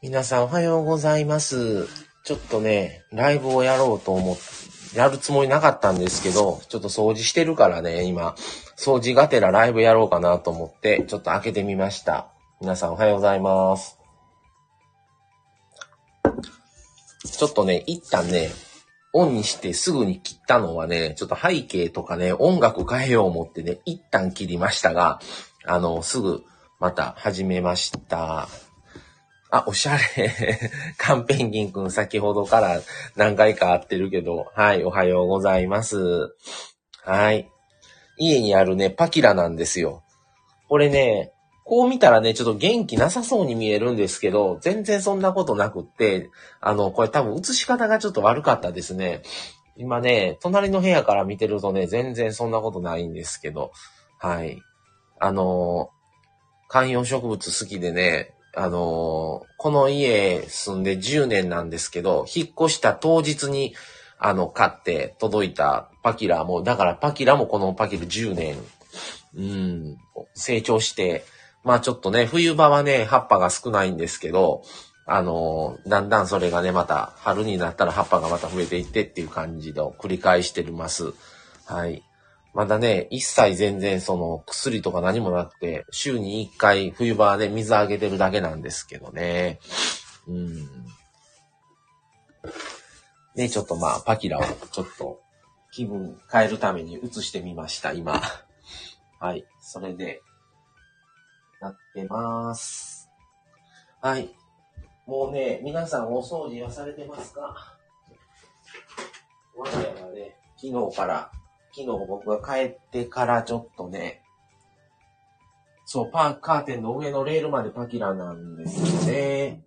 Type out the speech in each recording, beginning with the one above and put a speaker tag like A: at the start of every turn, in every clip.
A: 皆さんおはようございます。ちょっとね、ライブをやろうと思っ、やるつもりなかったんですけど、ちょっと掃除してるからね、今、掃除がてらライブやろうかなと思って、ちょっと開けてみました。皆さんおはようございます。ちょっとね、一旦ね、オンにしてすぐに切ったのはね、ちょっと背景とかね、音楽変えよう思ってね、一旦切りましたが、あの、すぐまた始めました。あ、おしゃれ。カンペンギンくん先ほどから何回か会ってるけど、はい、おはようございます。はい。家にあるね、パキラなんですよ。これね、こう見たらね、ちょっと元気なさそうに見えるんですけど、全然そんなことなくって、あの、これ多分映し方がちょっと悪かったですね。今ね、隣の部屋から見てるとね、全然そんなことないんですけど、はい。あの、観葉植物好きでね、あのこの家住んで10年なんですけど、引っ越した当日に、あの、買って届いたパキラも、だからパキラもこのパキラ10年、うん、成長して、まあちょっとね、冬場はね、葉っぱが少ないんですけど、あのだんだんそれがね、また春になったら葉っぱがまた増えていってっていう感じの繰り返してます。はい。まだね、一切全然その薬とか何もなくて、週に一回冬場で水あげてるだけなんですけどね。うん。で、ちょっとまあ、パキラをちょっと気分変えるために移してみました、今。はい。それで、なってます。はい。もうね、皆さんお掃除はされてますか？我が家はね、昨日から昨日僕が帰ってからちょっとね、そう、パー、カーテンの上のレールまでパキラなんですよね。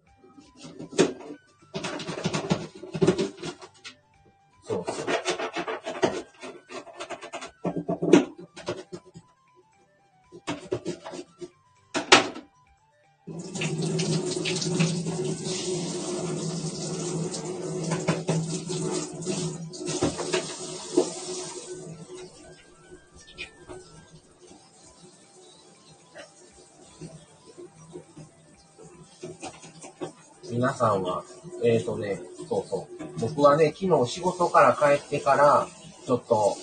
A: さんは、えっ、ー、とね、そうそう。僕はね、昨日仕事から帰ってから、ちょっと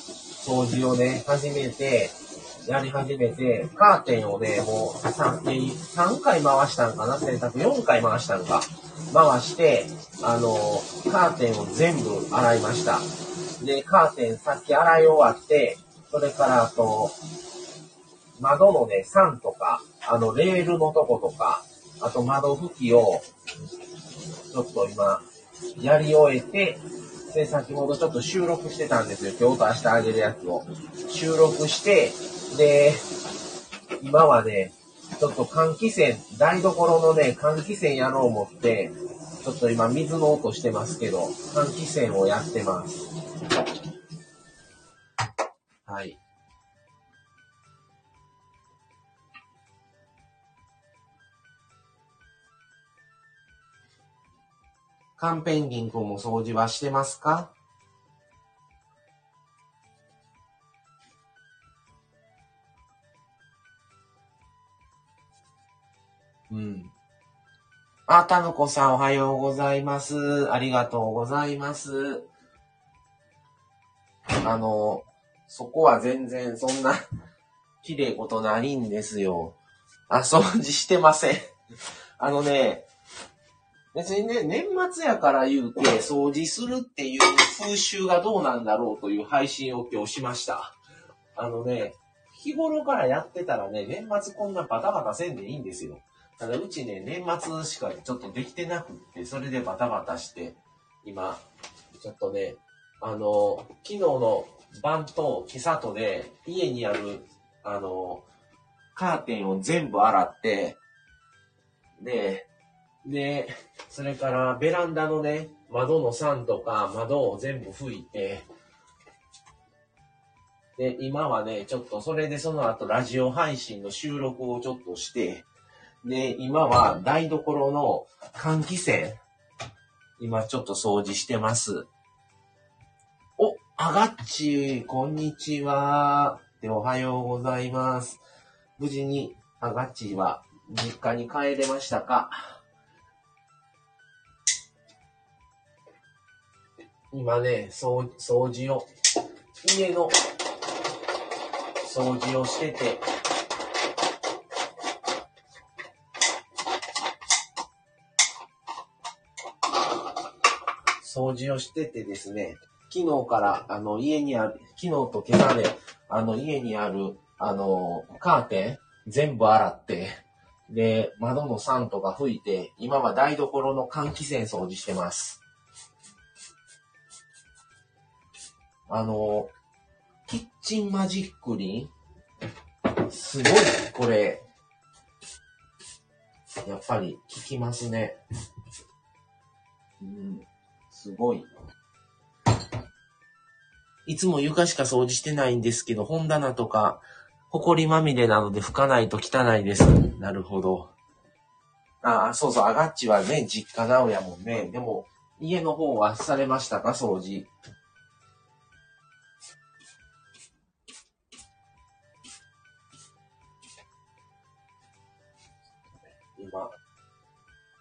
A: 掃除をね、始めて、やり始めて、カーテンをね、もう 3, 3回回したんかな洗濯4回回したんか。回して、あの、カーテンを全部洗いました。で、カーテンさっき洗い終わって、それからあと、窓のね、3とか、あの、レールのとことか、あと窓拭きを、ちょっと今、やり終えて、で、先ほどちょっと収録してたんですよ。今日と明日あげるやつを。収録して、で、今はね、ちょっと換気扇、台所のね、換気扇やろう思って、ちょっと今水の音してますけど、換気扇をやってます。はい。カンペンギン君も掃除はしてますか？うん。あ、たぬこさんおはようございます。ありがとうございます。あの、そこは全然そんな 綺麗ことないんですよ。あ、掃除してません。あのね、別にね、年末やから言うて、掃除するっていう風習がどうなんだろうという配信を今日しました。あのね、日頃からやってたらね、年末こんなバタバタせんでいいんですよ。ただうちね、年末しかちょっとできてなくって、それでバタバタして、今、ちょっとね、あの、昨日の晩と今朝とで、家にある、あの、カーテンを全部洗って、で、で、それからベランダのね、窓の酸とか窓を全部拭いて、で、今はね、ちょっとそれでその後ラジオ配信の収録をちょっとして、で、今は台所の換気扇、今ちょっと掃除してます。お、あがっち、こんにちは。で、おはようございます。無事に、あがっちは実家に帰れましたか？今ね、掃掃除を、家の掃除をしてて、掃除をしててですね、昨日から、あの、家にある、昨日と今朝で、あの、家にある、あの、カーテン、全部洗って、で、窓の酸とか吹いて、今は台所の換気扇掃除してます。あの、キッチンマジックリンすごい、これ。やっぱり効きますね。うん、すごい。いつも床しか掃除してないんですけど、本棚とか、埃まみれなので拭かないと汚いです。なるほど。ああ、そうそう、アガッチはね、実家直やもんね。でも、家の方はされましたか、掃除。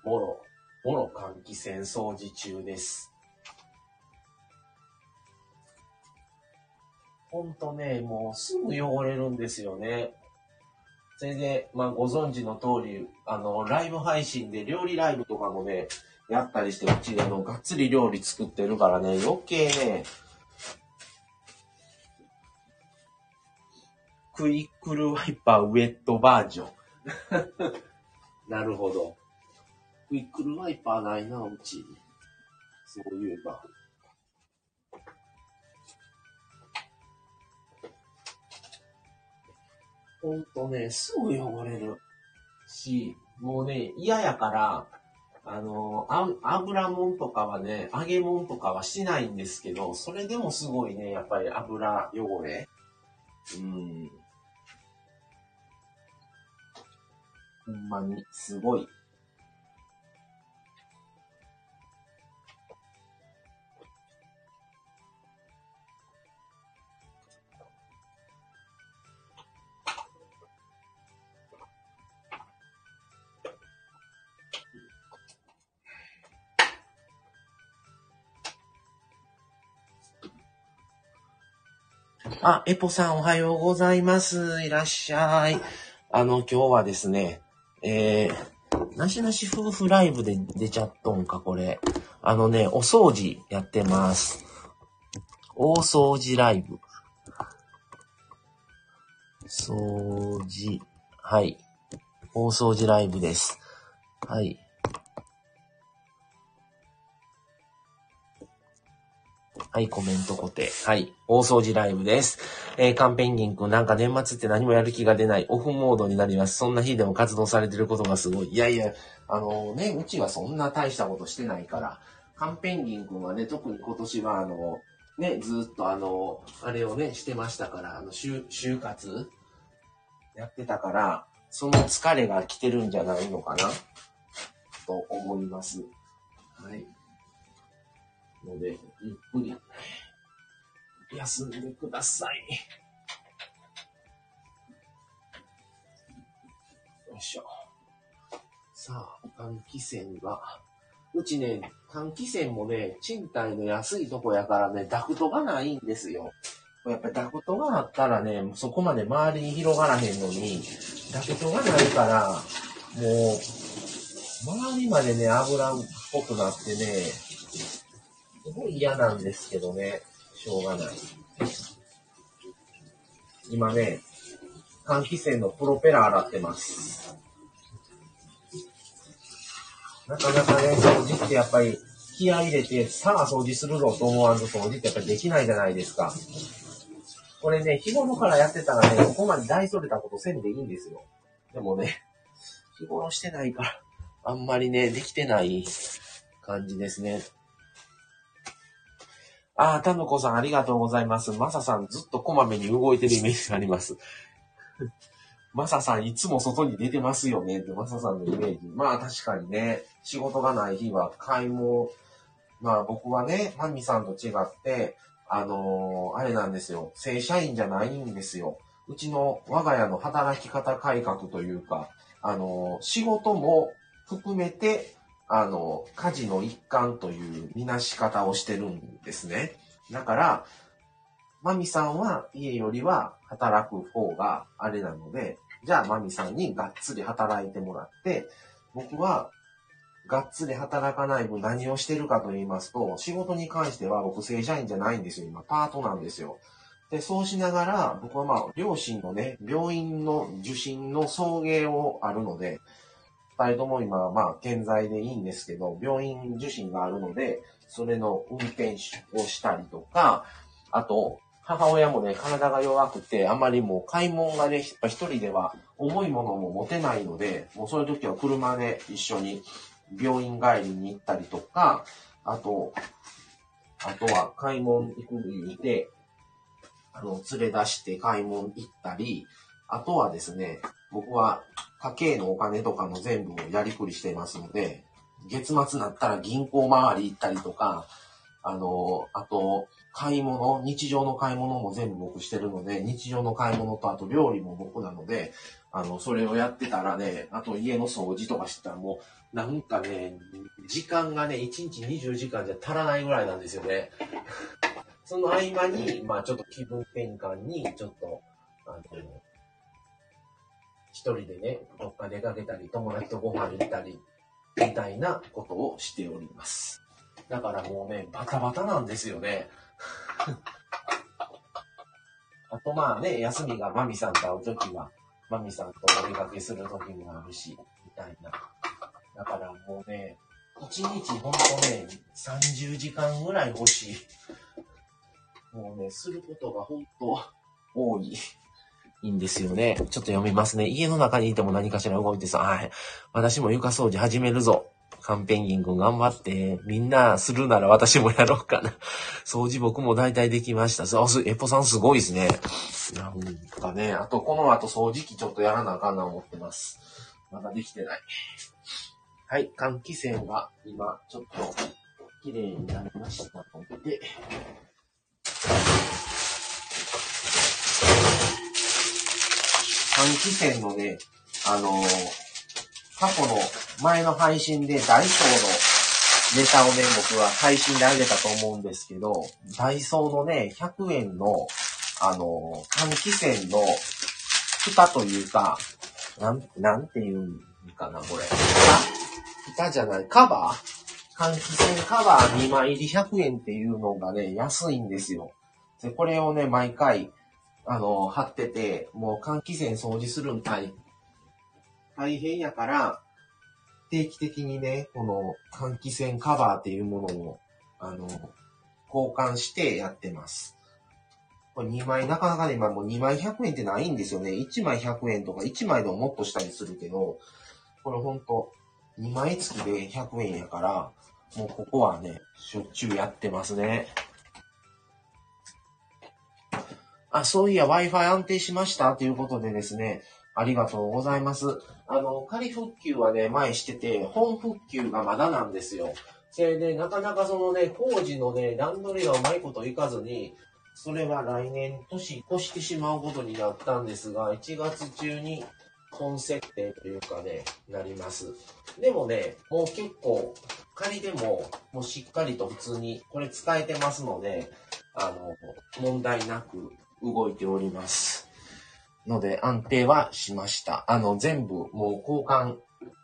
A: もろ、もろ換気扇掃除中です。ほんとね、もうすぐ汚れるんですよね。それで、まあご存知の通り、あの、ライブ配信で料理ライブとかもね、やったりして、うちあの、がっつり料理作ってるからね、余計ね、クイックルワイパーウェットバージョン。なるほど。クイックルワイパーないな、うち。そういえば。ほんとね、すぐ汚れるし、もうね、嫌やから、あの、あ油もんとかはね、揚げもんとかはしないんですけど、それでもすごいね、やっぱり油汚れ。うん。ほんまに、すごい。あ、エポさんおはようございます。いらっしゃい。あの、今日はですね、えー、なしなし夫婦ライブで出ちゃっとんか、これ。あのね、お掃除やってます。大掃除ライブ。掃除。はい。大掃除ライブです。はい。はい、コメント固定。はい。大掃除ライブです。えー、カンペンギンくん、なんか年末って何もやる気が出ない、オフモードになります。そんな日でも活動されてることがすごい。いやいや、あのね、うちはそんな大したことしてないから、カンペンギンくんはね、特に今年はあの、ね、ずっとあの、あれをね、してましたから、あの、就、就活やってたから、その疲れが来てるんじゃないのかな？と思います。はい。ので、ゆっくり休んでください。よいしょ。さあ、換気扇が、うちね、換気扇もね、賃貸の安いとこやからね、ダクトがないんですよ。やっぱりダクトがあったらね、そこまで周りに広がらへんのに、ダクトがないから、もう、周りまでね、油っぽくなってね、すごい嫌なんですけどね、しょうがない。今ね、換気扇のプロペラ洗ってます。なかなかね、掃除ってやっぱり気合入れて、さあ掃除するぞと思わんと掃除ってやっぱりできないじゃないですか。これね、日頃からやってたらね、ここまで大それたことせんでいいんですよ。でもね、日頃してないから、あんまりね、できてない感じですね。ああ、たぬこさんありがとうございます。まささんずっとこまめに動いてるイメージがあります。まささんいつも外に出てますよねって、まささんのイメージ。まあ確かにね、仕事がない日は買い物、まあ僕はね、マミさんと違って、あのーあれなんですよ。正社員じゃないんですよ。うちの我が家の働き方改革というか、あのー仕事も含めて、あの、家事の一環というみなし方をしてるんですね。だから、マミさんは家よりは働く方があれなので、じゃあマミさんにがっつり働いてもらって、僕はがっつり働かない分何をしてるかと言いますと、仕事に関しては僕正社員じゃないんですよ。今、パートなんですよ。で、そうしながら、僕はまあ、両親のね、病院の受診の送迎をあるので、二人とも今まあ、健在でいいんですけど、病院受診があるので、それの運転手をしたりとか、あと、母親もね、体が弱くて、あまりもう買い物がね、一人では重いものも持てないので、もうそういう時は車で一緒に病院帰りに行ったりとか、あと、あとは買い物行くにて、あの、連れ出して買い物行ったり、あとはですね、僕は家計のお金とかの全部をやりくりしていますので、月末になったら銀行回り行ったりとか、あの、あと、買い物、日常の買い物も全部僕してるので、日常の買い物とあと料理も僕なので、あの、それをやってたらね、あと家の掃除とかしてたらもう、なんかね、時間がね、1日20時間じゃ足らないぐらいなんですよね。その合間に、まあちょっと気分転換に、ちょっと、あの、人でね、どっか出かけたり、友達とご飯行ったり、みたいなことをしております。だからもうね、バタバタなんですよね。あとまあね、休みがマミさんと会うときは、マミさんとお出かけするときもあるし、みたいな。だからもうね、一日ほんとね、30時間ぐらい欲しい。もうね、することがほんと多い。いいんですよね。ちょっと読みますね。家の中にいても何かしら動いてさ、はい。私も床掃除始めるぞ。カンペンギン君頑張って。みんなするなら私もやろうかな。掃除僕も大体できました。そう、すエポさんすごいですね。なんかね、あとこの後掃除機ちょっとやらなあかんな思ってます。まだできてない。はい、換気扇が今ちょっと綺麗になりましたので、換気扇のね、あの過去の前の配信でダイソーのネタをね、僕は配信であげたと思うんですけど、ダイソーのね、100円の、あの換気扇の蓋というか、なん、なんていうんかな、これ。蓋？蓋じゃない、カバー？換気扇カバー2枚入り100円っていうのがね、安いんですよ。で、これをね、毎回、あの、貼ってて、もう換気扇掃除するん大大変やから、定期的にね、この換気扇カバーっていうものを、あの、交換してやってます。これ2枚、なかなかね、今もう2枚100円ってないんですよね。1枚100円とか1枚でももっとしたりするけど、これほんと、2枚付きで100円やから、もうここはね、しょっちゅうやってますね。あ、そういや Wi-Fi 安定しましたということでですね、ありがとうございます。あの、仮復旧はね、前してて、本復旧がまだなんですよ。それで、なかなかそのね、工事のね、段取りがうまいこといかずに、それは来年年越してしまうことになったんですが、1月中に本設定というかね、なります。でもね、もう結構、仮でも、もうしっかりと普通に、これ使えてますので、あの、問題なく動いております。ので、安定はしました。あの、全部もう交換っ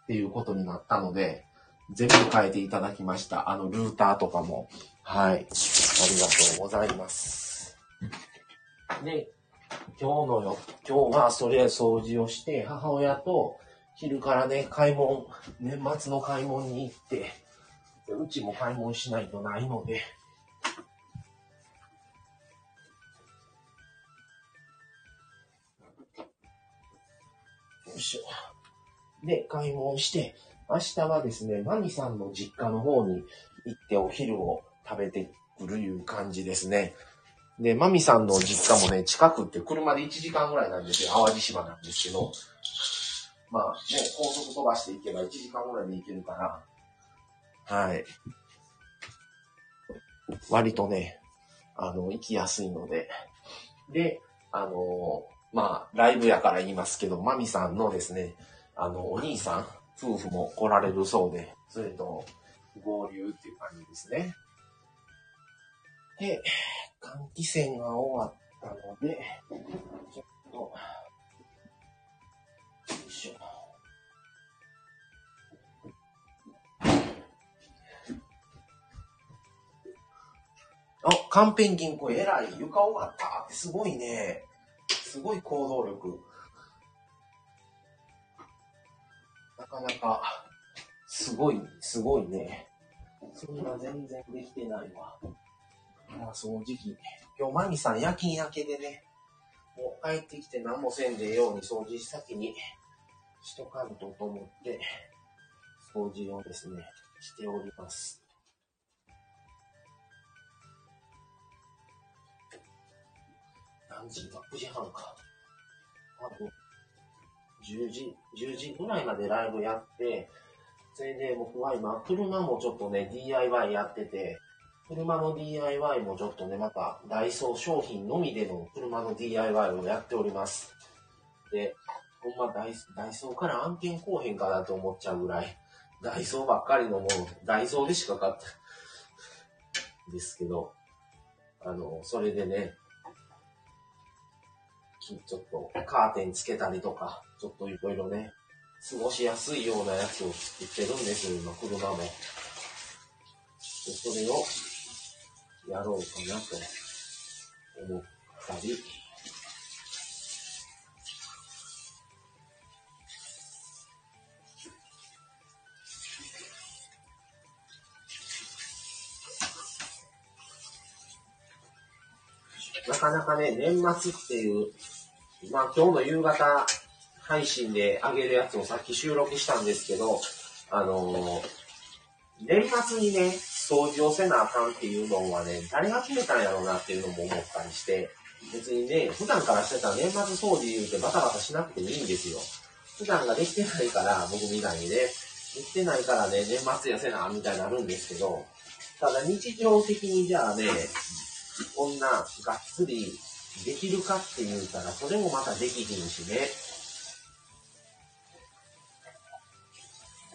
A: ていうことになったので、全部変えていただきました。あの、ルーターとかも。はい。ありがとうございます。で、今日のよ、今日はそれ掃除をして、母親と昼からね、買い物、年末の買い物に行って、うちも買い物しないとないので、よいしょ。で、買い物して、明日はですね、マミさんの実家の方に行ってお昼を食べてくるいう感じですね。で、マミさんの実家もね、近くって車で1時間ぐらいなんですよ。淡路島なんですけど。まあね、高速飛ばしていけば1時間ぐらいで行けるから、はい。割とね、あの、行きやすいので。で、あのまあ、ライブやから言いますけど、マミさんのですね、あの、お兄さん、夫婦も来られるそうで、それと合流っていう感じですね。で、換気扇が終わったので、ちょっと、よいしょ。あ、カンペン銀行偉い。床終わったすごいね。すごい行動力。なかなか、すごい、すごいね。そんな全然できてないわ。まあ、掃除機。今日、マミさん夜勤明けでね、もう帰ってきて何もせんでええように掃除先にしとかんとと思って、掃除をですね、しております。何時だ ?9 時半か。あと、10時、10時ぐらいまでライブやって、それで僕は今、車もちょっとね、DIY やってて、車の DIY もちょっとね、また、ダイソー商品のみでの車の DIY をやっております。で、ほんまダイダイソーから案件こうへんかなと思っちゃうぐらい、ダイソーばっかりのもの、ダイソーでしか買った。ですけど、あの、それでね、ちょっとカーテンつけたりとか、ちょっといろいろね、過ごしやすいようなやつを作ってるんですよ、今、車も。で、それをやろうかなと思ったり、かなかね、年末っていうまあ今日の夕方配信で上げるやつをさっき収録したんですけど、あのー、年末にね、掃除をせなあかんっていうのはね、誰が決めたんやろうなっていうのも思ったりして、別にね、普段からしてたら年末掃除言うてバタバタしなくてもいいんですよ。普段ができてないから、僕みたいにね、できてないからね、年末やせな、みたいになるんですけど、ただ日常的にじゃあね、こんながっつりできるかって言うたら、それもまたできひんしね。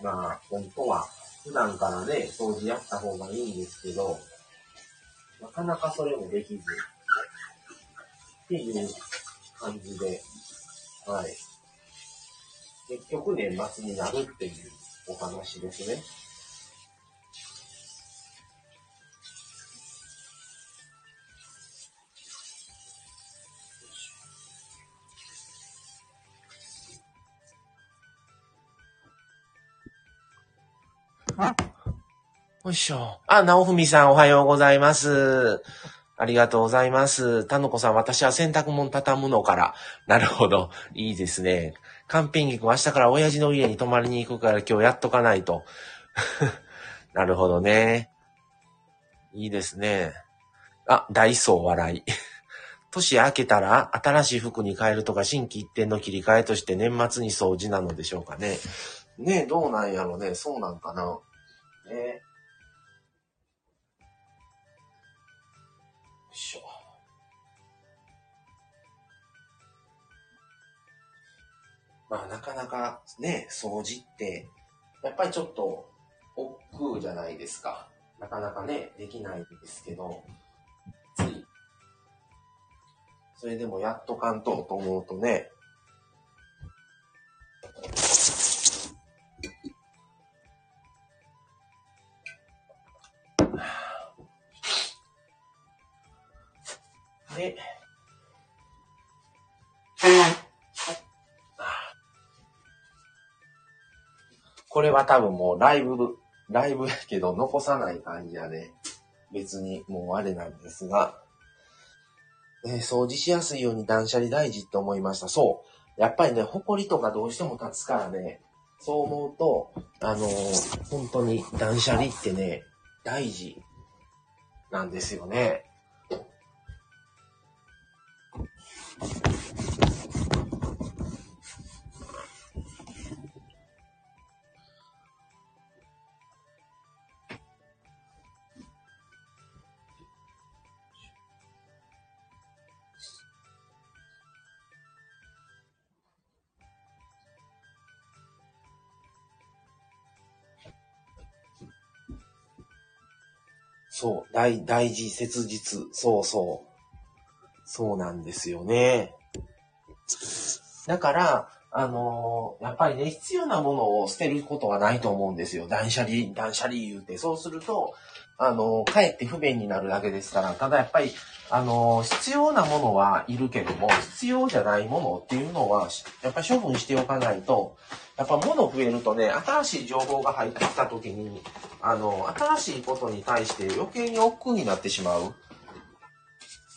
A: まあ、本当は、普段からね、掃除やった方がいいんですけど、なかなかそれもできず、っていう感じで、はい。結局年末になるっていうお話ですね。よいしょ。あ、なおふみさんおはようございます。ありがとうございます。たのこさん、私は洗濯物畳むのから。なるほど。いいですね。カンペンギ君、明日から親父の家に泊まりに行くから今日やっとかないと。なるほどね。いいですね。あ、ダイソー笑い。年明けたら新しい服に変えるとか新規一点の切り替えとして年末に掃除なのでしょうかね。ねどうなんやろね。そうなんかな。ね。よいしょ。まあなかなかね、掃除って、やっぱりちょっと億劫じゃないですか。なかなかね、できないんですけど、つい。それでもやっとかんとと思うとね、これは多分もうライブ、ライブやけど残さない感じやね。別にもうあれなんですが、えー、掃除しやすいように断捨離大事って思いました。そう。やっぱりね、埃とかどうしても立つからね、そう思うと、あのー、本当に断捨離ってね、大事なんですよね。大、大事、切実。そうそう。そうなんですよね。だから、あのーやっぱりね、必要なものを捨てることはないと思うんですよ。断捨離、断捨離言うて。そうすると、あのーかえって不便になるだけですから、ただやっぱり、あの必要なものはいるけども、必要じゃないものっていうのは、やっぱり処分しておかないと、やっぱ物増えるとね、新しい情報が入ってきた時に、あの、新しいことに対して余計に億劫になってしまう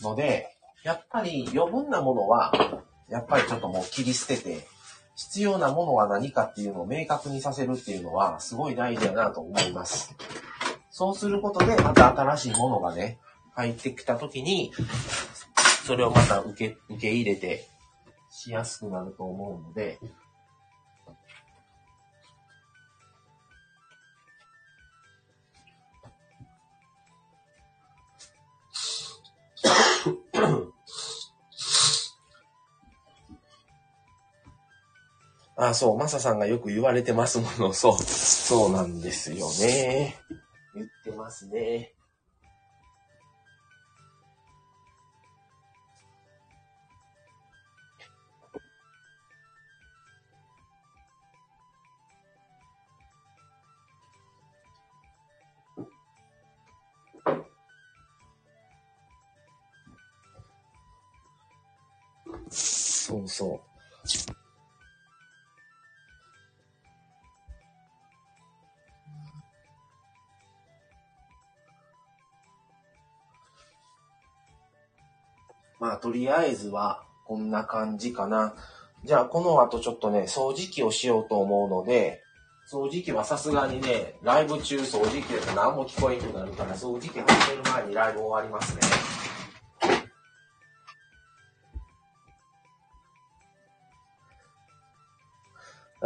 A: ので、やっぱり余分なものは、やっぱりちょっともう切り捨てて、必要なものは何かっていうのを明確にさせるっていうのは、すごい大事だなと思います。そうすることで、また新しいものがね、入ってきた時に、それをまた受け、受け入れて、しやすくなると思うので、あ、そう、マサさんがよく言われてますもの。そう、そうなんですよね。言ってますね。そうそう。まあ、とりあえずは、こんな感じかな。じゃあ、この後ちょっとね、掃除機をしようと思うので、掃除機はさすがにね、ライブ中掃除機だと何も聞こえなくなるから、掃除機始める前にライブ終わりますね。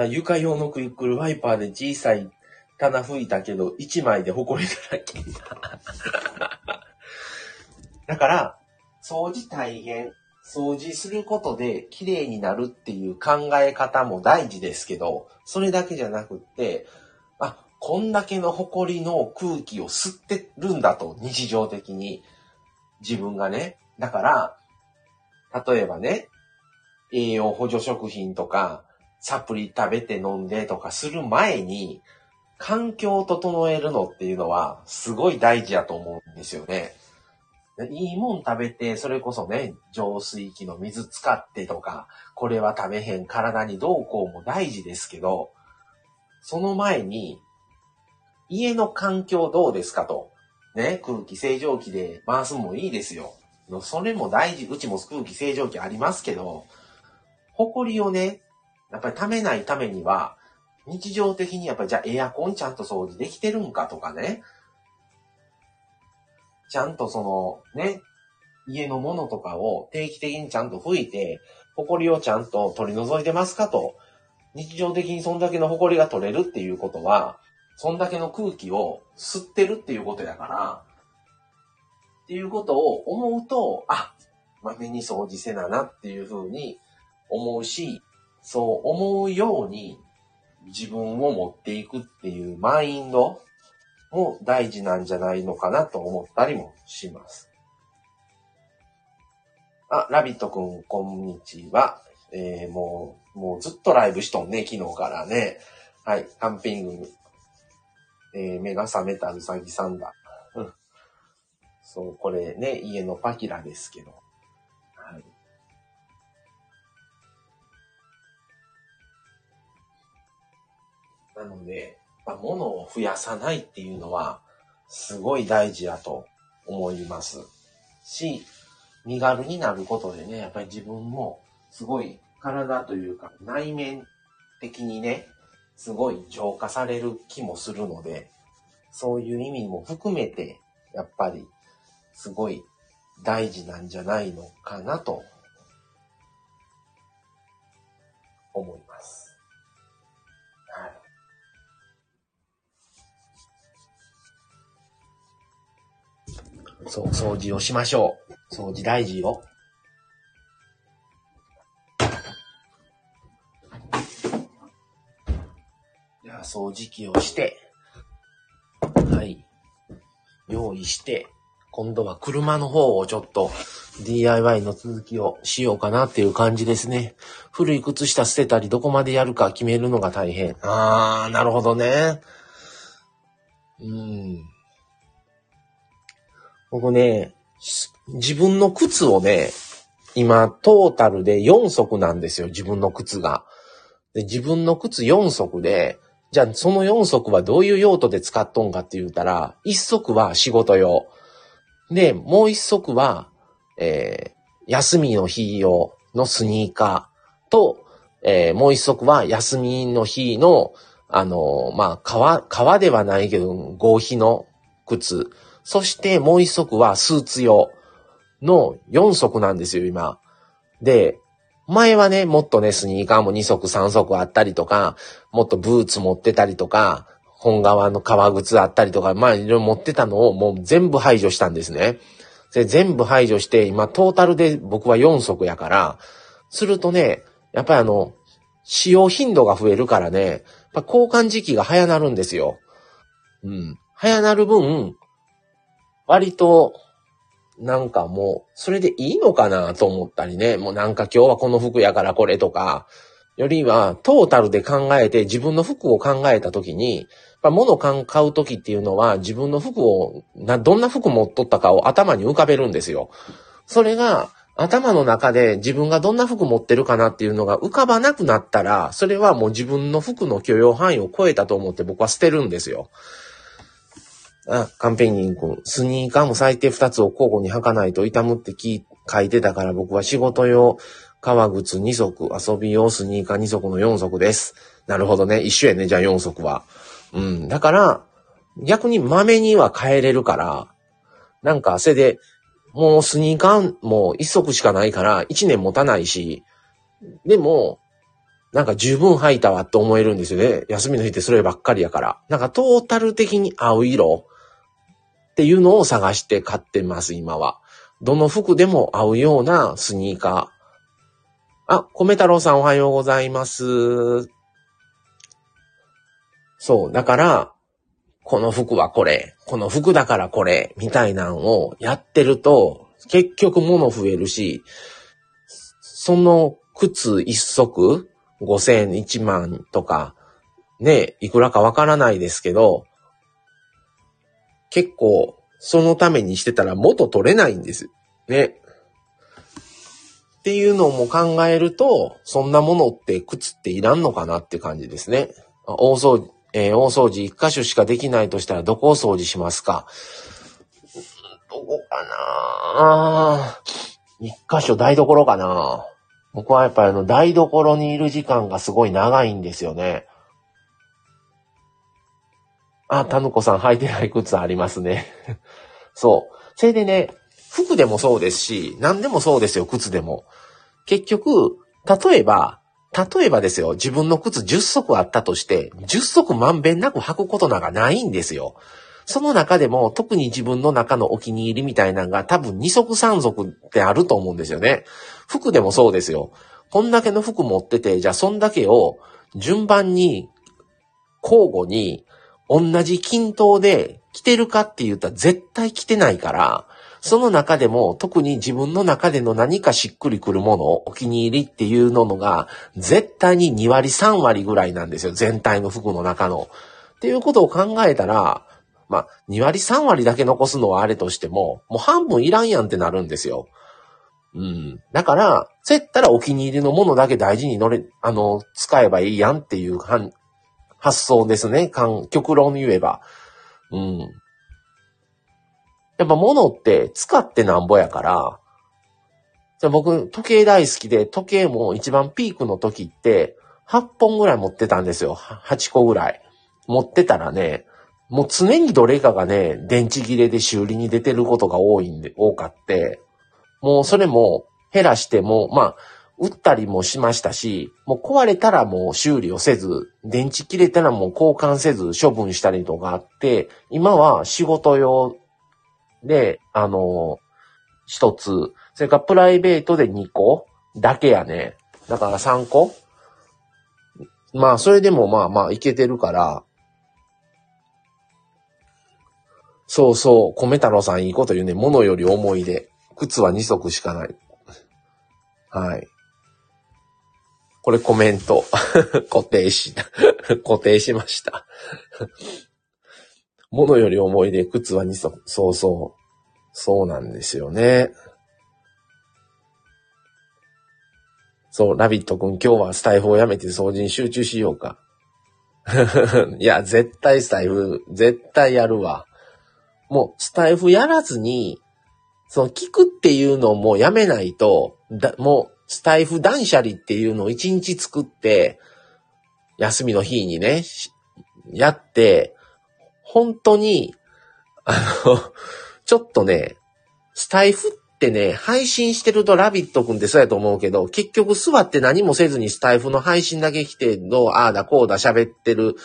A: 床用のクイックルワイパーで小さい棚拭いたけど、1枚で埃だらけ。だから、掃除大変。掃除することで綺麗になるっていう考え方も大事ですけど、それだけじゃなくって、あ、こんだけの埃の空気を吸ってるんだと、日常的に。自分がね。だから、例えばね、栄養補助食品とか、サプリ食べて飲んでとかする前に、環境を整えるのっていうのは、すごい大事だと思うんですよね。いいもん食べて、それこそね、浄水器の水使ってとか、これは食べへん、体にどうこうも大事ですけど、その前に、家の環境どうですかと。ね、空気清浄機で回すもいいですよ。それも大事。うちも空気清浄機ありますけど、埃をね、やっぱり溜めないためには、日常的にやっぱりじゃあエアコンちゃんと掃除できてるんかとかね、ちゃんとそのね、家のものとかを定期的にちゃんと拭いて、埃をちゃんと取り除いてますかと。日常的にそんだけの埃が取れるっていうことは、そんだけの空気を吸ってるっていうことやから、っていうことを思うと、あ、まめに掃除せななっていうふうに思うし、そう思うように自分を持っていくっていうマインドも大事なんじゃないのかなと思ったりもします。あ、ラビットくん、こんにちは。えー、もう、もうずっとライブしとんね、昨日からね。はい、カンピング、えー、目が覚めたうさぎさんだ。うん。そう、これね、家のパキラですけど。なので、物を増やさないっていうのは、すごい大事だと思います。し、身軽になることでね、やっぱり自分も、すごい体というか、内面的にね、すごい浄化される気もするので、そういう意味も含めて、やっぱり、すごい大事なんじゃないのかなと、思いますそう、掃除をしましょう。掃除大事よ。じゃあ、掃除機をして、はい。用意して、今度は車の方をちょっと DIY の続きをしようかなっていう感じですね。古い靴下捨てたりどこまでやるか決めるのが大変。あー、なるほどね。うん。僕ね、自分の靴をね、今、トータルで4足なんですよ、自分の靴が。で自分の靴4足で、じゃあその4足はどういう用途で使っとんかって言ったら、1足は仕事用。で、もう1足は、えー、休みの日用のスニーカーと、えー、もう1足は休みの日の、あのー、まあ、革、革ではないけど、合皮の靴。そしてもう1足はスーツ用。の4足なんですよ、今。で、前はね、もっとね、スニーカーも2足3足あったりとか、もっとブーツ持ってたりとか、本革の革靴あったりとか、まあいろいろ持ってたのをもう全部排除したんですね。で、全部排除して、今トータルで僕は4足やから、するとね、やっぱりあの、使用頻度が増えるからね、やっぱ交換時期が早なるんですよ。うん。早なる分、割となんかもう、それでいいのかなと思ったりね。もうなんか今日はこの服やからこれとか、よりはトータルで考えて自分の服を考えたときに、物を買うときっていうのは自分の服を、どんな服持っとったかを頭に浮かべるんですよ。それが頭の中で自分がどんな服持ってるかなっていうのが浮かばなくなったら、それはもう自分の服の許容範囲を超えたと思って僕は捨てるんですよ。あ、カンペンギン君、スニーカーも最低2つを交互に履かないと痛むって書いてたから僕は仕事用、革靴2足、遊び用スニーカー2足の4足です。なるほどね。一緒やね。じゃあ4足は。うん。だから、逆に豆には変えれるから、なんか、それで、もうスニーカーも1足しかないから1年持たないし、でも、なんか十分履いたわって思えるんですよね。休みの日ってそればっかりやから。なんかトータル的に合う色。っていうのを探して買ってます、今は。どの服でも合うようなスニーカー。あ、米太郎さんおはようございます。そう、だから、この服はこれ、この服だからこれ、みたいなのをやってると、結局物増えるし、その靴一足、5000、1万とか、ね、いくらかわからないですけど、結構、そのためにしてたら元取れないんです。ね。っていうのも考えると、そんなものって靴っていらんのかなって感じですね。大掃除、えー、大掃除一箇所しかできないとしたらどこを掃除しますか？どこかな？一箇所台所かな？僕はやっぱりあの台所にいる時間がすごい長いんですよね。あ、たぬこさん履いてない靴ありますね。そう。それでね、服でもそうですし、何でもそうですよ、靴でも。結局、例えば、例えばですよ、自分の靴10足あったとして、10足まんべんなく履くことなんかないんですよ。その中でも、特に自分の中のお気に入りみたいなのが多分2足3足ってあると思うんですよね。服でもそうですよ。こんだけの服持ってて、じゃあそんだけを順番に、交互に同じ均等で着てるかって言ったら絶対着てないから、その中でも特に自分の中での何かしっくりくるもの、お気に入りっていうのが絶対に2割3割ぐらいなんですよ。全体の服の中の。っていうことを考えたら、まあ、2割3割だけ残すのはあれとしても、もう半分いらんやんってなるんですよ。うん。だから、そうやったらお気に入りのものだけ大事に乗れ、あの、使えばいいやんっていう発想ですね。極論言えば。うん。やっぱ物って使ってなんぼやから、じゃ僕、時計大好きで、時計も一番ピークの時って、8本ぐらい持ってたんですよ。8個ぐらい。持ってたらね、もう常にどれかがね、電池切れで修理に出てることが多いんで、多かって、もうそれも減らしても、まあ、売ったりもしましたし、もう壊れたらもう修理をせず、電池切れたらもう交換せず処分したりとかあって、今は仕事用で、あの、一つ、それからプライベートで2個だけやね。だから3個まあ、それでもまあまあいけてるから、そうそう、米太郎さんいいこと言うね。物より思い出。靴は2足しかない。はい。これコメント。固定した、固定しました。物より思い出、靴は2足。そうそう。そうなんですよね。そう、ラビット君今日はスタイフをやめて掃除に集中しようか。いや、絶対スタイフ、絶対やるわ。もう、スタイフやらずに、その、聞くっていうのもやめないと、だもう、スタイフ断捨離っていうのを一日作って、休みの日にね、やって、本当に、あの、ちょっとね、スタイフってね、配信してるとラビット君ってそうやと思うけど、結局座って何もせずにスタイフの配信だけ来て、どう、ああだこうだ喋ってる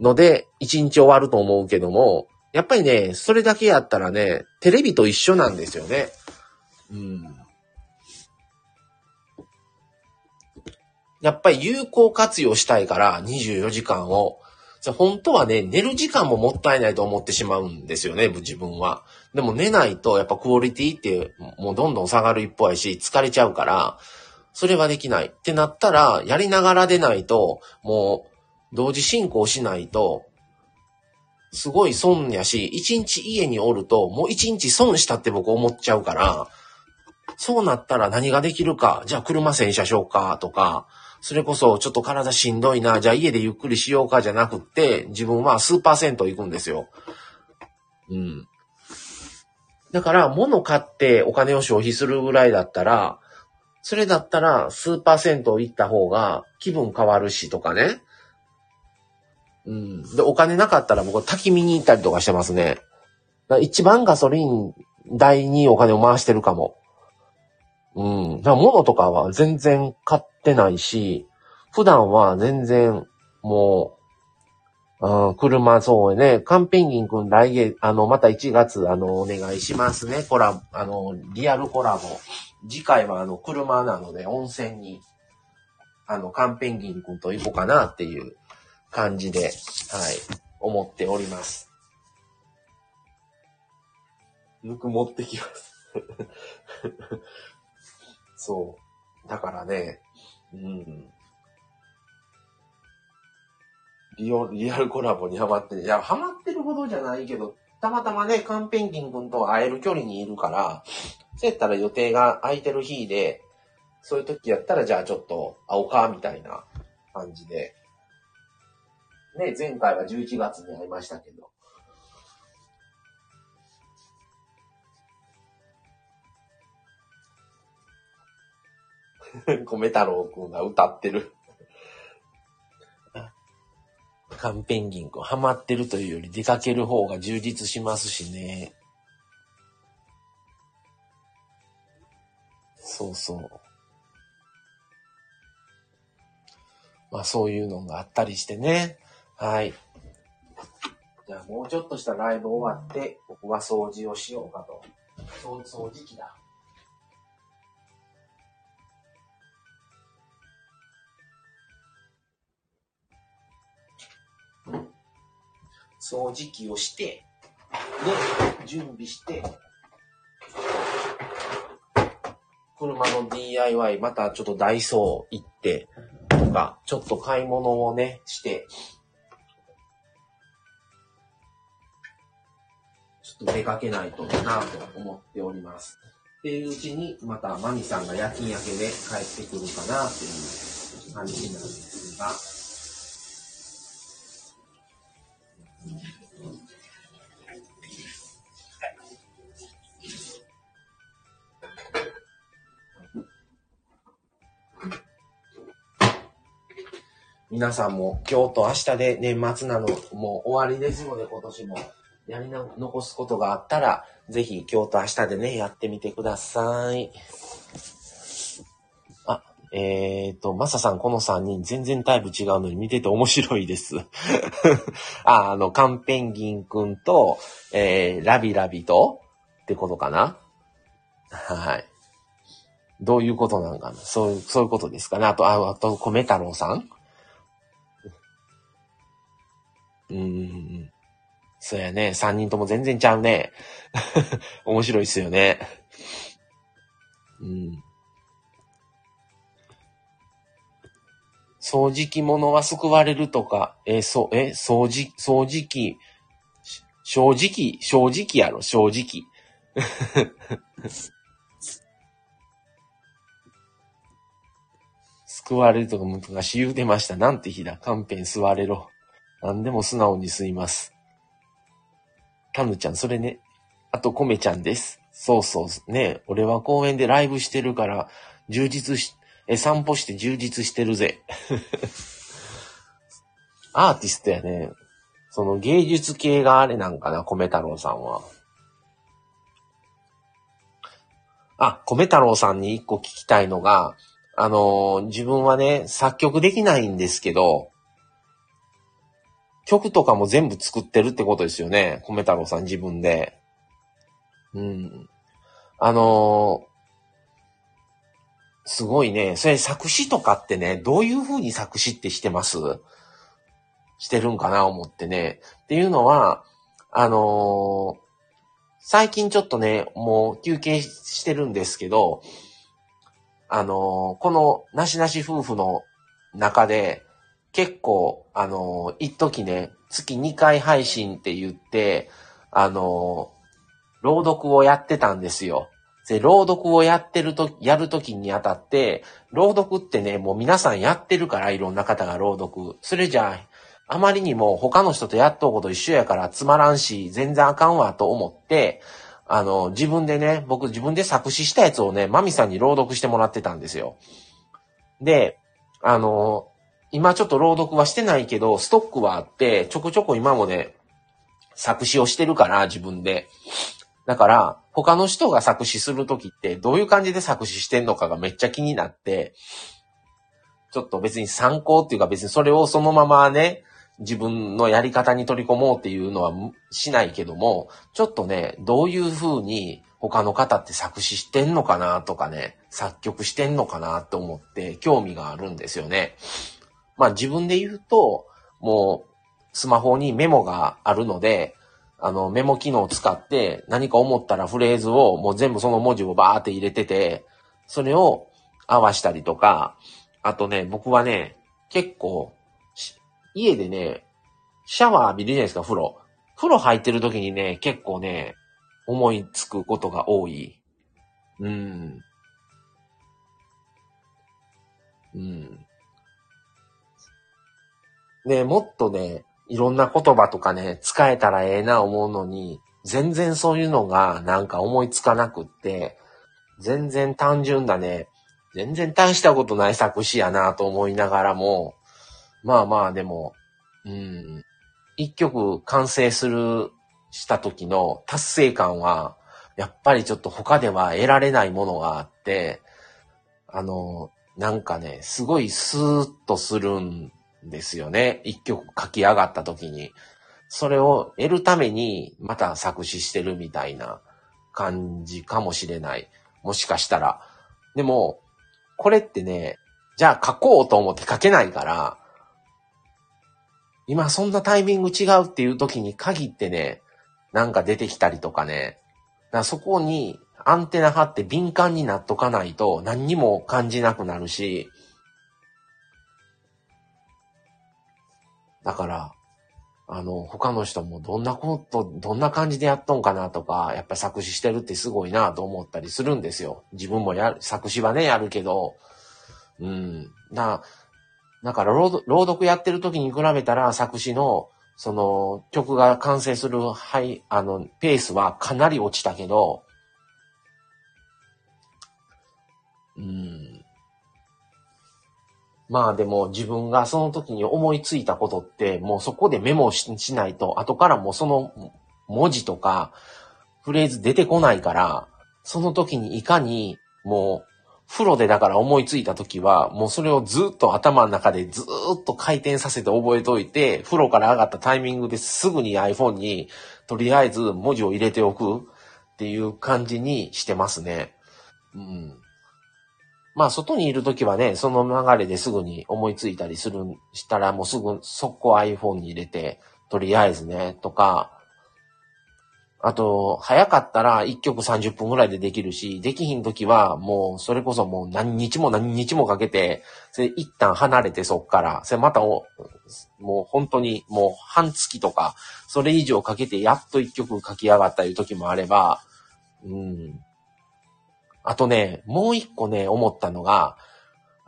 A: ので、一日終わると思うけども、やっぱりね、それだけやったらね、テレビと一緒なんですよね。うん。やっぱり有効活用したいから、24時間を。本当はね、寝る時間ももったいないと思ってしまうんですよね、自分は。でも寝ないと、やっぱクオリティってもうどんどん下がる一方やし、疲れちゃうから、それはできない。ってなったら、やりながらでないと、もう、同時進行しないと、すごい損やし、一日家におると、もう一日損したって僕思っちゃうから、そうなったら何ができるか、じゃあ車洗車しようかとか、それこそちょっと体しんどいな、じゃあ家でゆっくりしようかじゃなくって、自分は数パーセント行くんですよ。うん。だから、物買ってお金を消費するぐらいだったら、それだったら数パーセント行った方が気分変わるしとかね。うん。で、お金なかったら僕は滝見に行ったりとかしてますね。だ一番ガソリン代にお金を回してるかも。うん。だから物とかは全然買ってないし、普段は全然もう、うん、車、そうね。カンペンギンくん来月、あの、また1月、あの、お願いしますね。コラボ、あの、リアルコラボ。次回はあの、車なので温泉に、あの、カンペンギンくんと行こうかなっていう感じで、はい、思っております。ぬくもってきます。そう。だからね、うん。リオリアルコラボにハマって、いや、ハマってるほどじゃないけど、たまたまね、カンペンギン君と会える距離にいるから、そうやったら予定が空いてる日で、そういう時やったら、じゃあちょっと会おうか、みたいな感じで。ね、前回は11月に会いましたけど。米太郎くんが歌ってる。カンペンギンくん、ハマってるというより出かける方が充実しますしね。そうそう。まあそういうのがあったりしてね。はい。じゃあもうちょっとしたライブ終わって、僕は掃除をしようかと。掃掃除機だ。掃除機をして、で、準備して、車の DIY、またちょっとダイソー行って、とか、ちょっと買い物をね、して、ちょっと出かけないとなと思っております。っていううちに、またマミさんが夜勤明けで帰ってくるかなっていう感じなんですが、皆さんも今日と明日で年末なの、もう終わりですので今年もやりな、残すことがあったら、ぜひ今日と明日でね、やってみてください。あ、えーと、マサさん、この3人全然タイプ違うのに見てて面白いです。あ、あの、カンペンギンくんと、えー、ラビラビとってことかな？はい。どういうことなんかな？そういう、そういうことですかね。あと、あと、米太郎さん？うんうんうん。そうやね。三人とも全然ちゃうね。面白いっすよね。うん。掃除機物は救われるとか、えそう、え掃除、掃除機、正直、正直やろ、正直。救われるとか昔言うてました。なんて日だ。カンペン吸われろ。何でも素直に吸います。タヌちゃん、それね。あと、コメちゃんです。そうそう。ね俺は公園でライブしてるから、充実し、え、散歩して充実してるぜ。アーティストやね。その芸術系があれなんかな、米太郎さんは。あ、米太郎さんに一個聞きたいのが、あのー、自分はね、作曲できないんですけど、曲とかも全部作ってるってことですよね。米太郎さん自分で。うん。あのー、すごいね。それ作詞とかってね、どういう風に作詞ってしてます？してるんかな思ってね。っていうのは、あのー、最近ちょっとね、もう休憩してるんですけど、あのー、このなしなし夫婦の中で、結構、あの、一時ね、月2回配信って言って、あの、朗読をやってたんですよ。で、朗読をやってると、やるときにあたって、朗読ってね、もう皆さんやってるから、いろんな方が朗読。それじゃあ、あまりにも他の人とやっとうこと一緒やからつまらんし、全然あかんわと思って、あの、自分でね、僕自分で作詞したやつをね、マミさんに朗読してもらってたんですよ。で、あの、今ちょっと朗読はしてないけど、ストックはあって、ちょこちょこ今もね、作詞をしてるから、自分で。だから、他の人が作詞するときってどういう感じで作詞してんのかがめっちゃ気になって、ちょっと別に参考っていうか別にそれをそのままね、自分のやり方に取り込もうっていうのはしないけども、ちょっとね、どういう風に他の方って作詞してんのかなとかね、作曲してんのかなって思って興味があるんですよね。まあ自分で言うと、もうスマホにメモがあるので、あのメモ機能を使って何か思ったらフレーズをもう全部その文字をバーって入れてて、それを合わしたりとか、あとね、僕はね、結構家でね、シャワー浴びるじゃないですか、風呂。風呂入ってる時にね、結構ね、思いつくことが多い。うん。うん。ね、もっとね、いろんな言葉とかね、使えたらええな思うのに、全然そういうのがなんか思いつかなくって、全然単純だね、全然大したことない作詞やなと思いながらも、まあまあでも、うん、一曲完成する、した時の達成感は、やっぱりちょっと他では得られないものがあって、あの、なんかね、すごいスーッとするんですよね。一曲書き上がった時に。それを得るために、また作詞してるみたいな感じかもしれない。もしかしたら。でも、これってね、じゃあ書こうと思って書けないから、今そんなタイミング違うっていう時に限ってね、なんか出てきたりとかね。だそこにアンテナ張って敏感になっとかないと何にも感じなくなるし、だから、あの、他の人もどんなこと、どんな感じでやっとんかなとか、やっぱ作詞してるってすごいなと思ったりするんですよ。自分もや、作詞はね、やるけど、うん。だだから朗朗読やってる時に比べたら作詞の、その曲が完成する、はい、あの、ペースはかなり落ちたけど、うん。まあでも自分がその時に思いついたことって、もうそこでメモしないと、後からもうその文字とかフレーズ出てこないから、その時にいかにもう風呂でだから思いついた時は、もうそれをずっと頭の中でずっと回転させて覚えといて、風呂から上がったタイミングですぐに iPhone にとりあえず文字を入れておくっていう感じにしてますね。うん。まあ、外にいる時はね、その流れですぐに思いついたりする、したらもうすぐ速攻 iPhone に入れて、とりあえずね、とか、あと、早かったら1曲30分ぐらいでできるし、できひん時はもうそれこそもう何日も何日もかけて、それ一旦離れてそっから、それまたもう本当にもう半月とか、それ以上かけてやっと1曲書き上がったいう時もあれば、うん。あとね、もう一個ね、思ったのが、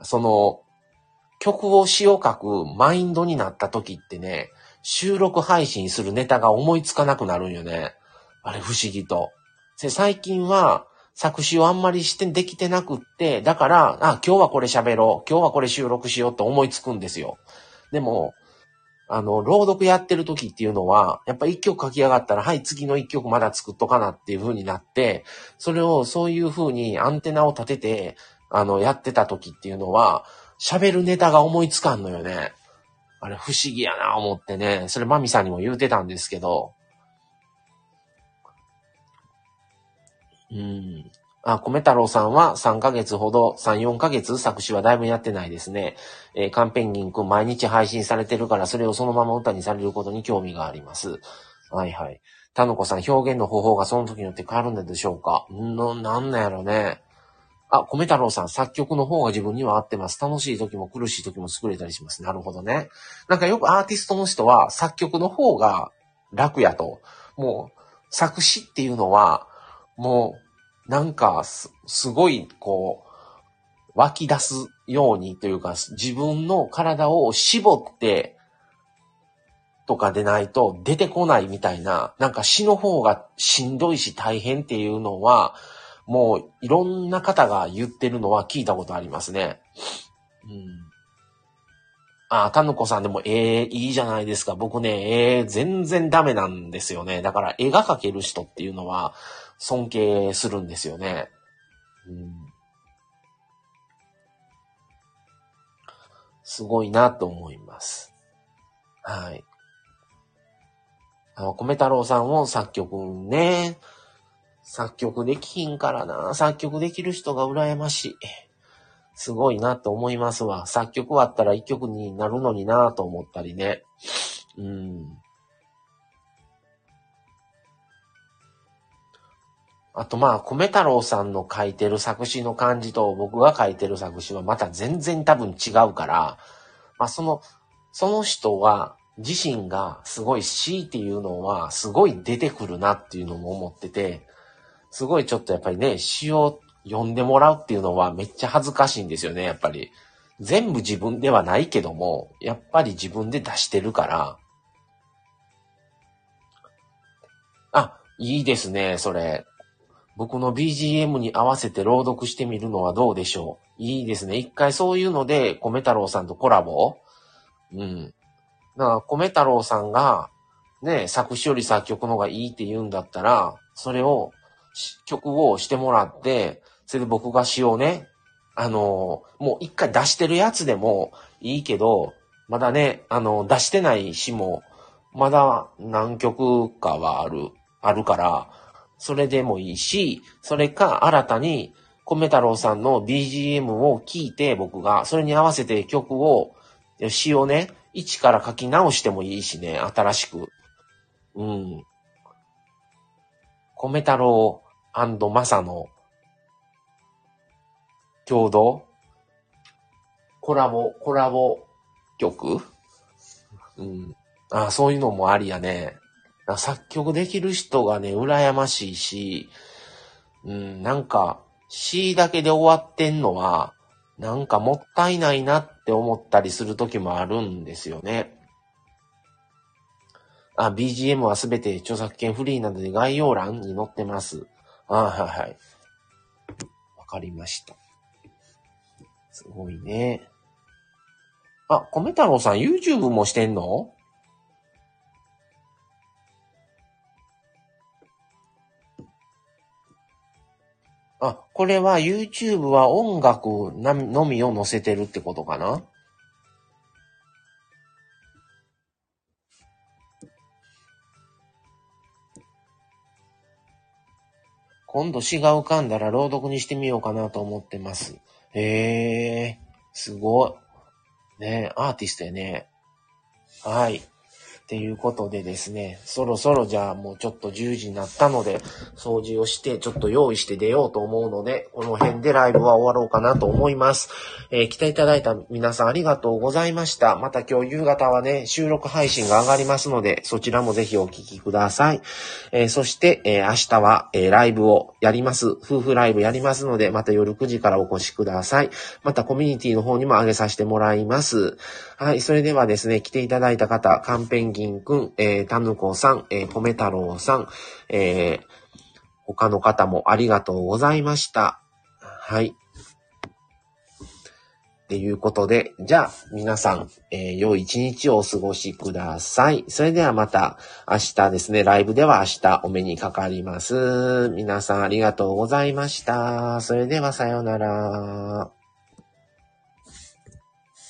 A: その、曲を詩を書くマインドになった時ってね、収録配信するネタが思いつかなくなるんよね。あれ不思議と。最近は作詞をあんまりしてできてなくって、だから、あ、今日はこれ喋ろう、今日はこれ収録しようと思いつくんですよ。でも、あの、朗読やってる時っていうのは、やっぱ一曲書き上がったら、はい、次の一曲まだ作っとかなっていう風になって、それをそういう風にアンテナを立てて、あの、やってた時っていうのは、喋るネタが思いつかんのよね。あれ不思議やな思ってね、それマミさんにも言うてたんですけど、うん。あ、米太郎さんは3ヶ月ほど、3、4ヶ月作詞はだいぶやってないですね。えー、カンペンギンくん毎日配信されてるから、それをそのまま歌にされることに興味があります。はいはい。たのこさん、表現の方法がその時によって変わるんでしょうか？んの、なんなんやろね。あ、米太郎さん、作曲の方が自分には合ってます。楽しい時も苦しい時も作れたりします。なるほどね。なんかよくアーティストの人は作曲の方が楽やと。もう、作詞っていうのは、もう、なんかす、すごい、こう、湧き出すようにというか、自分の体を絞って、とかでないと出てこないみたいな、なんか死の方がしんどいし大変っていうのは、もういろんな方が言ってるのは聞いたことありますね。うん。あ、たぬこさんでも、ええー、いいじゃないですか。僕ね、ええー、全然ダメなんですよね。だから絵が描ける人っていうのは、尊敬するんですよね。うん、すごいなと思います。はい。あの、米太郎さんも作曲ね、作曲できひんからな。作曲できる人が羨ましい。すごいなと思いますわ。作曲あったら一曲になるのになと思ったりね。うん。あとまあ、米太郎さんの書いてる作詞の感じと僕が書いてる作詞はまた全然多分違うから、まあその、その人は自身がすごい詩っていうのはすごい出てくるなっていうのも思ってて、すごいちょっとやっぱりね、詩を読んでもらうっていうのはめっちゃ恥ずかしいんですよね、やっぱり。全部自分ではないけども、やっぱり自分で出してるから。あ、いいですね、それ。僕の BGM に合わせて朗読してみるのはどうでしょう？いいですね。一回そういうので、米太郎さんとコラボ？うん。だから、米太郎さんが、ね、作詞より作曲の方がいいって言うんだったら、それを、曲をしてもらって、それで僕が詩をね、あの、もう一回出してるやつでもいいけど、まだね、あの、出してない詩も、まだ何曲かはある、あるから、それでもいいし、それか新たに米太郎さんの BGM を聞いて僕が、それに合わせて曲を、詩をね、一から書き直してもいいしね、新しく。うん。米太郎マサの共同？コラボ、コラボ曲？うん。あそういうのもありやね。作曲できる人がね、羨ましいし、うん、なんか、C だけで終わってんのは、なんかもったいないなって思ったりする時もあるんですよね。あ、BGM はすべて著作権フリーなので概要欄に載ってます。あ、はいはい。わかりました。すごいね。あ、米太郎さん YouTube もしてんの？あ、これは YouTube は音楽のみを載せてるってことかな？今度詩が浮かんだら朗読にしてみようかなと思ってます。へえ、すごい。ねアーティストやね。はい。っていうことでですね、そろそろじゃあもうちょっと10時になったので、掃除をしてちょっと用意して出ようと思うので、この辺でライブは終わろうかなと思います。えー、来ていただいた皆さんありがとうございました。また今日夕方はね、収録配信が上がりますので、そちらもぜひお聞きください。えー、そして、えー、明日は、えライブをやります。夫婦ライブやりますので、また夜9時からお越しください。またコミュニティの方にも上げさせてもらいます。はい、それではですね、来ていただいた方、カンペンギンくん、えー、タヌコさん、えー、ポメ太郎さん、えー、他の方もありがとうございました。はい。っていうことで、じゃあ、皆さん、えー、良い一日をお過ごしください。それではまた、明日ですね、ライブでは明日お目にかかります。皆さんありがとうございました。それではさようなら。